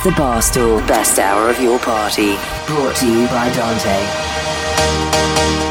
Is the Barstool Best Hour of Your Party. Brought to you by Dante.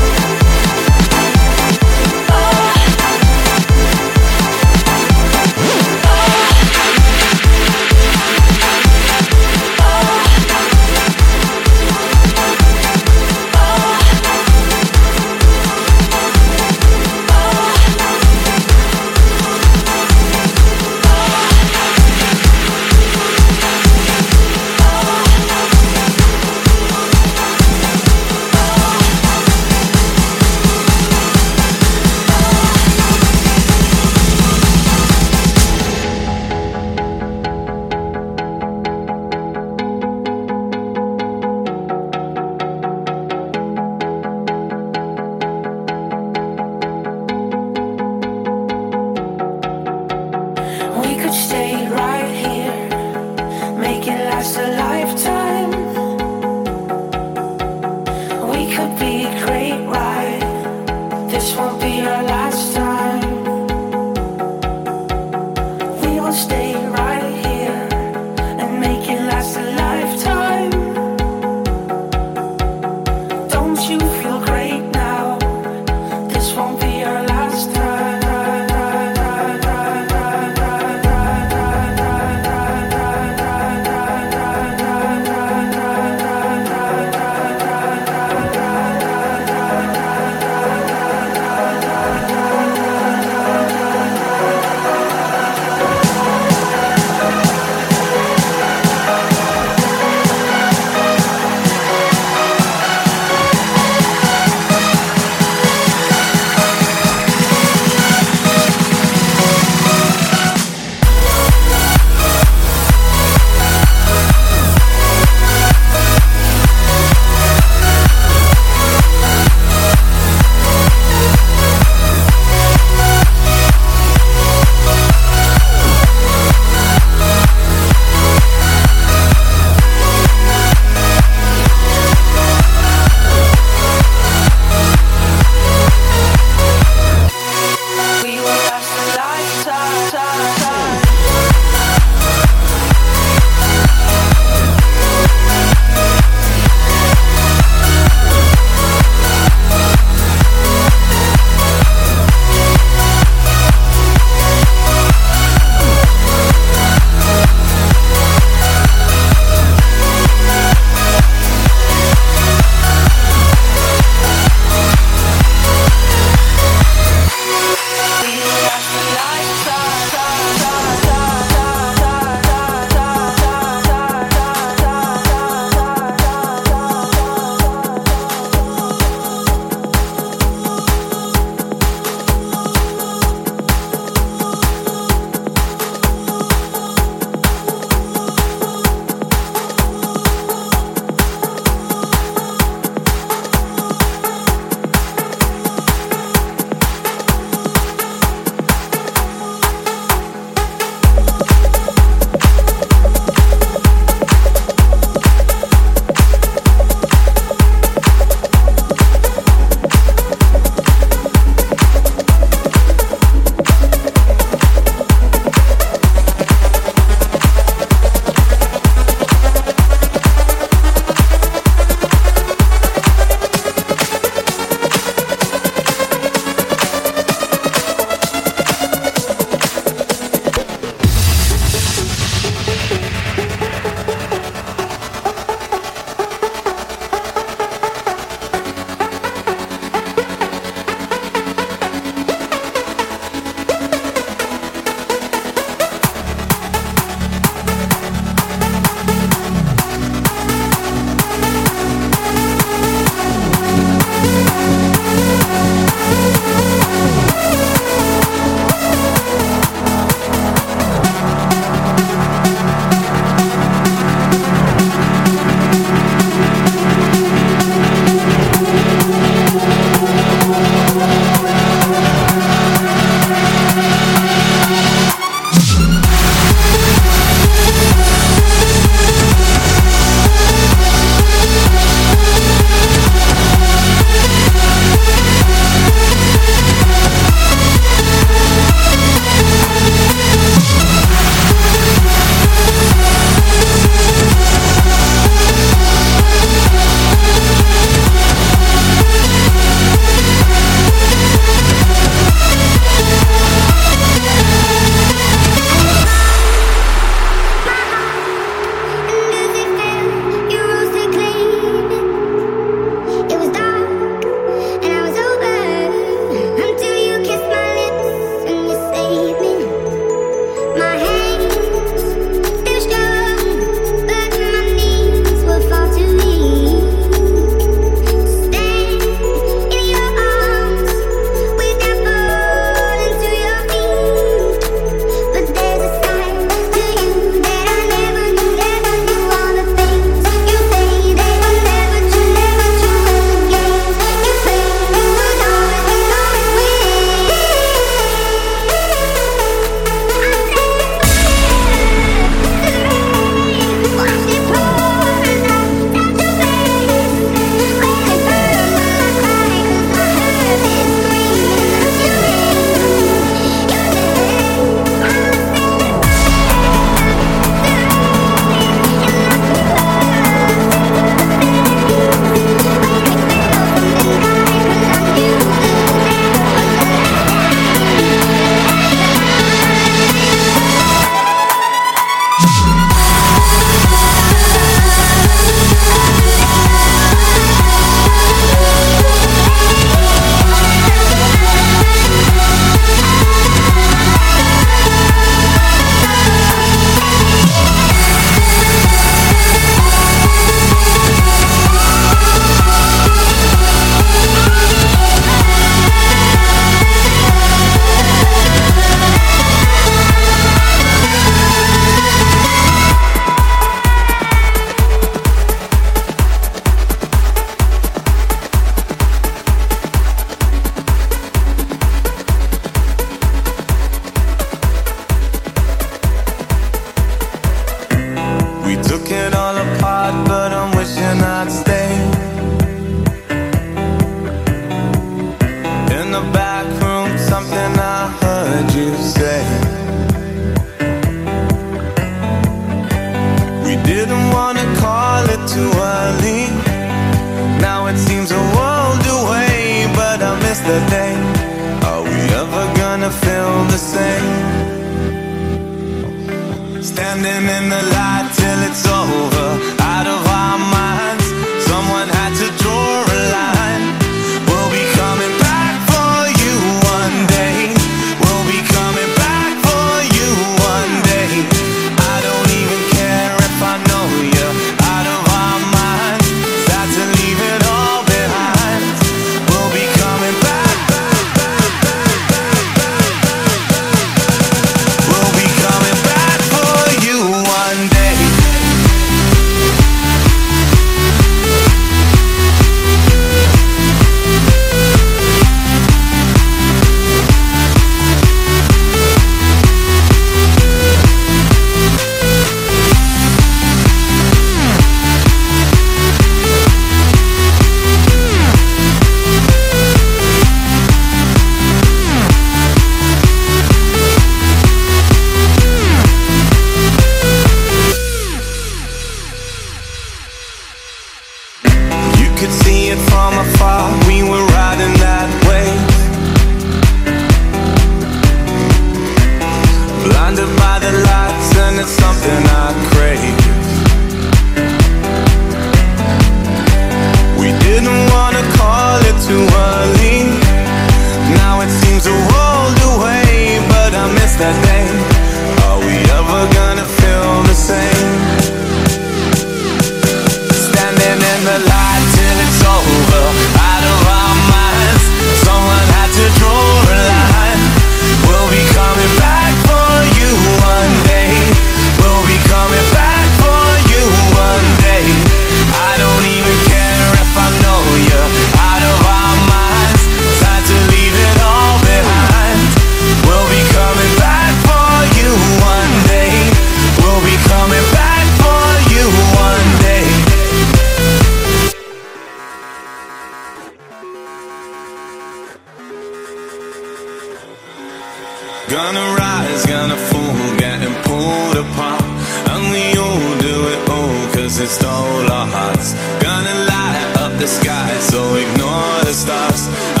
The sky, so ignore the stars.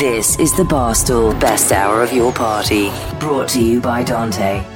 This is the Barstool Best Hour of Your Party, brought to you by Dante.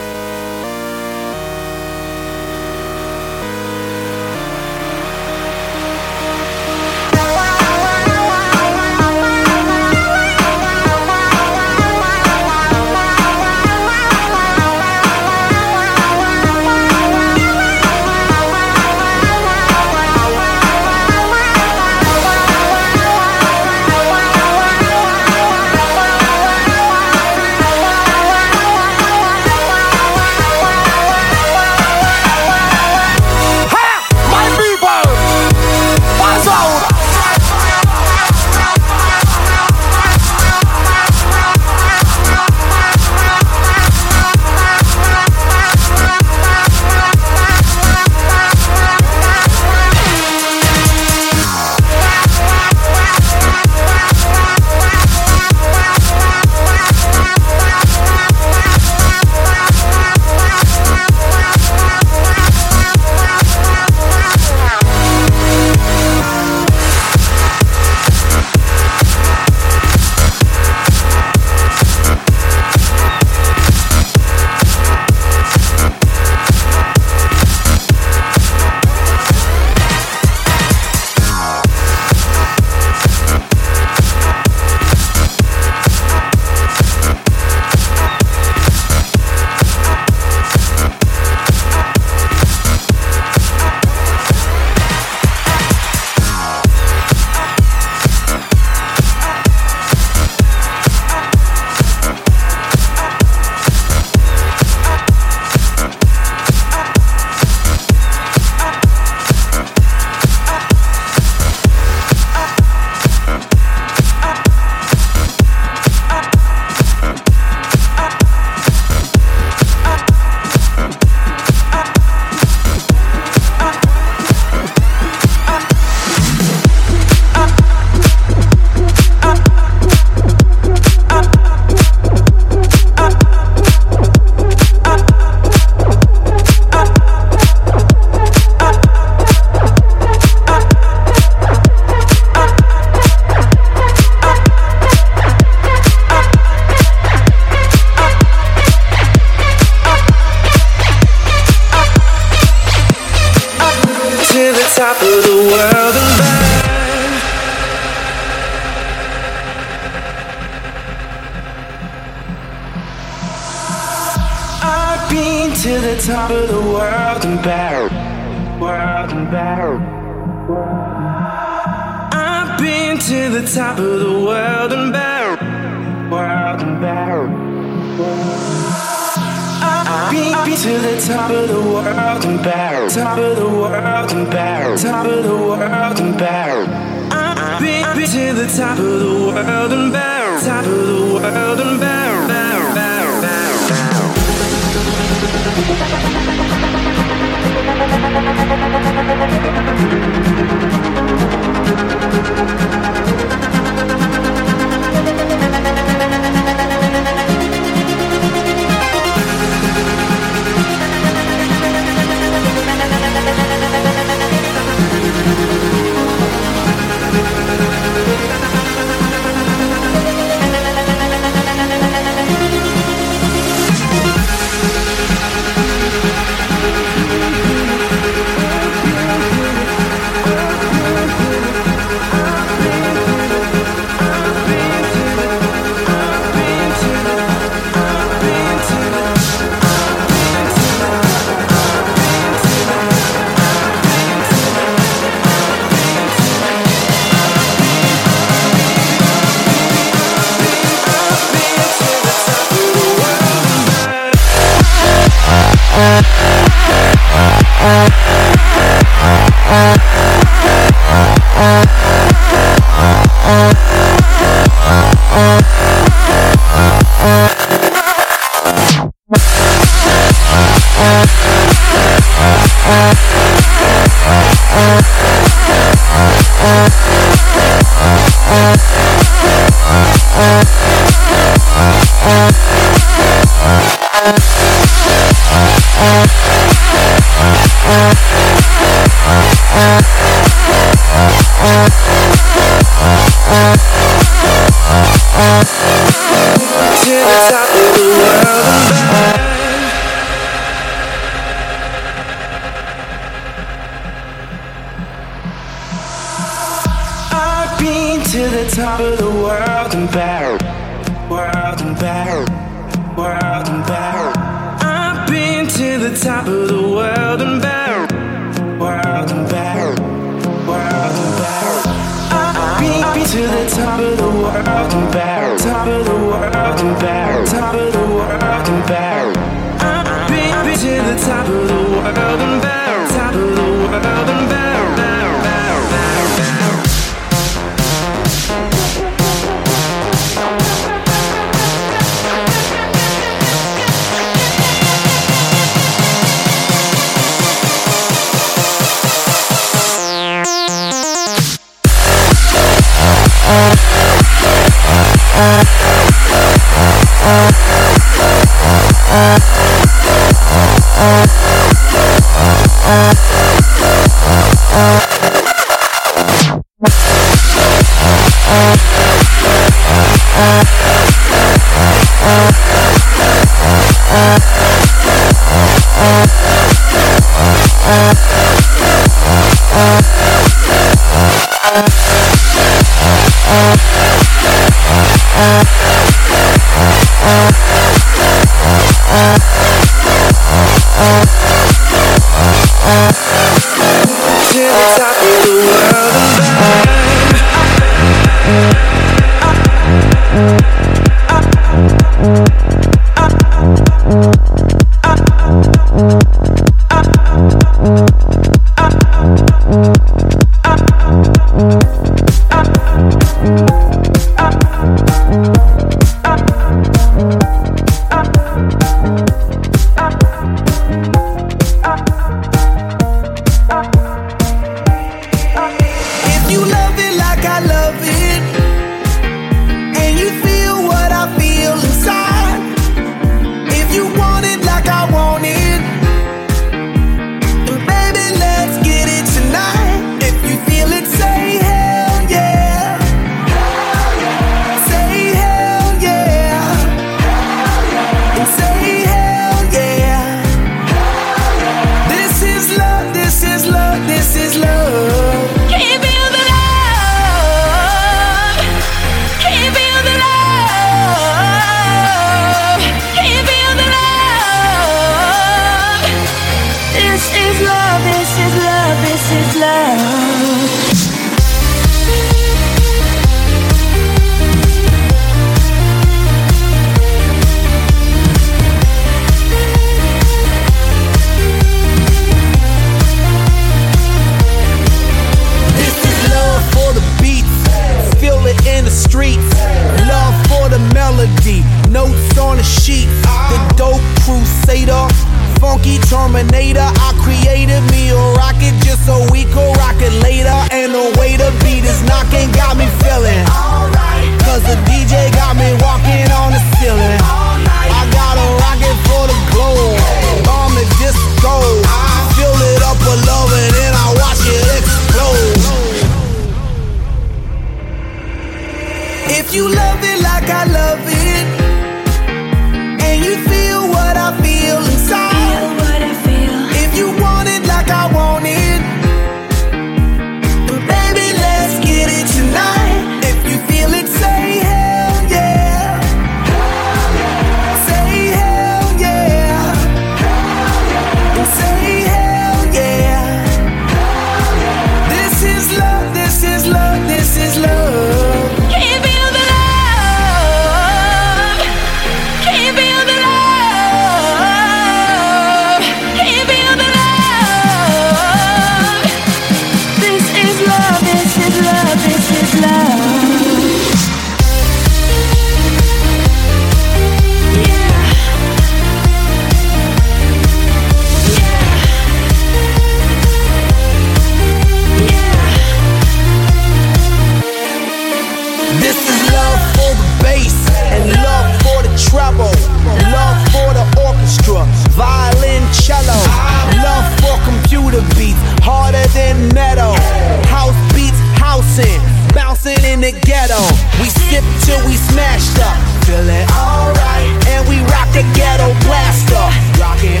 bouncing, bouncing in the ghetto. We sip till we smashed up, feeling alright, and we rock the ghetto blaster, rocking